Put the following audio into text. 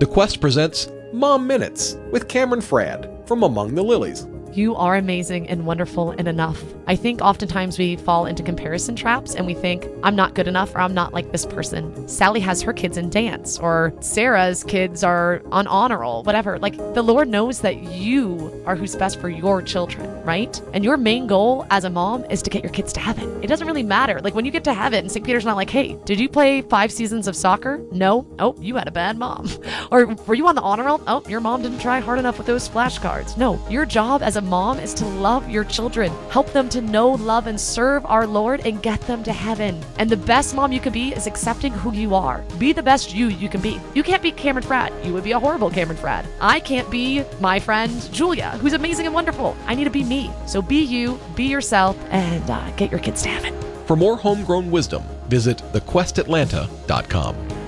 The Quest presents Mom Minutes with Cameron Fradd from Among the Lilies. You are amazing and wonderful and enough. I think oftentimes we fall into comparison traps and we think, I'm not good enough or I'm not like this person. Sally has her kids in dance or Sarah's kids are on honor roll, whatever. Like the Lord knows that you are who's best for your children, right? And your main goal as a mom is to get your kids to heaven. It doesn't really matter. Like when you get to heaven, St. Peter's not like, hey, did you play five seasons of soccer? No. Oh, you had a bad mom. or were you on the honor roll? Oh, your mom didn't try hard enough with those flashcards. No, your job as a mom is to love your children, help them to know, love, and serve our Lord, and get them to heaven. And the best mom you can be is accepting who you are. Be the best you you can be. You can't be Cameron Fradd. You would be a horrible Cameron Fradd. I can't be my friend Julia, who's amazing and wonderful. I need to be me. So be you, be yourself, and uh, get your kids to heaven. For more homegrown wisdom, visit thequestatlanta.com.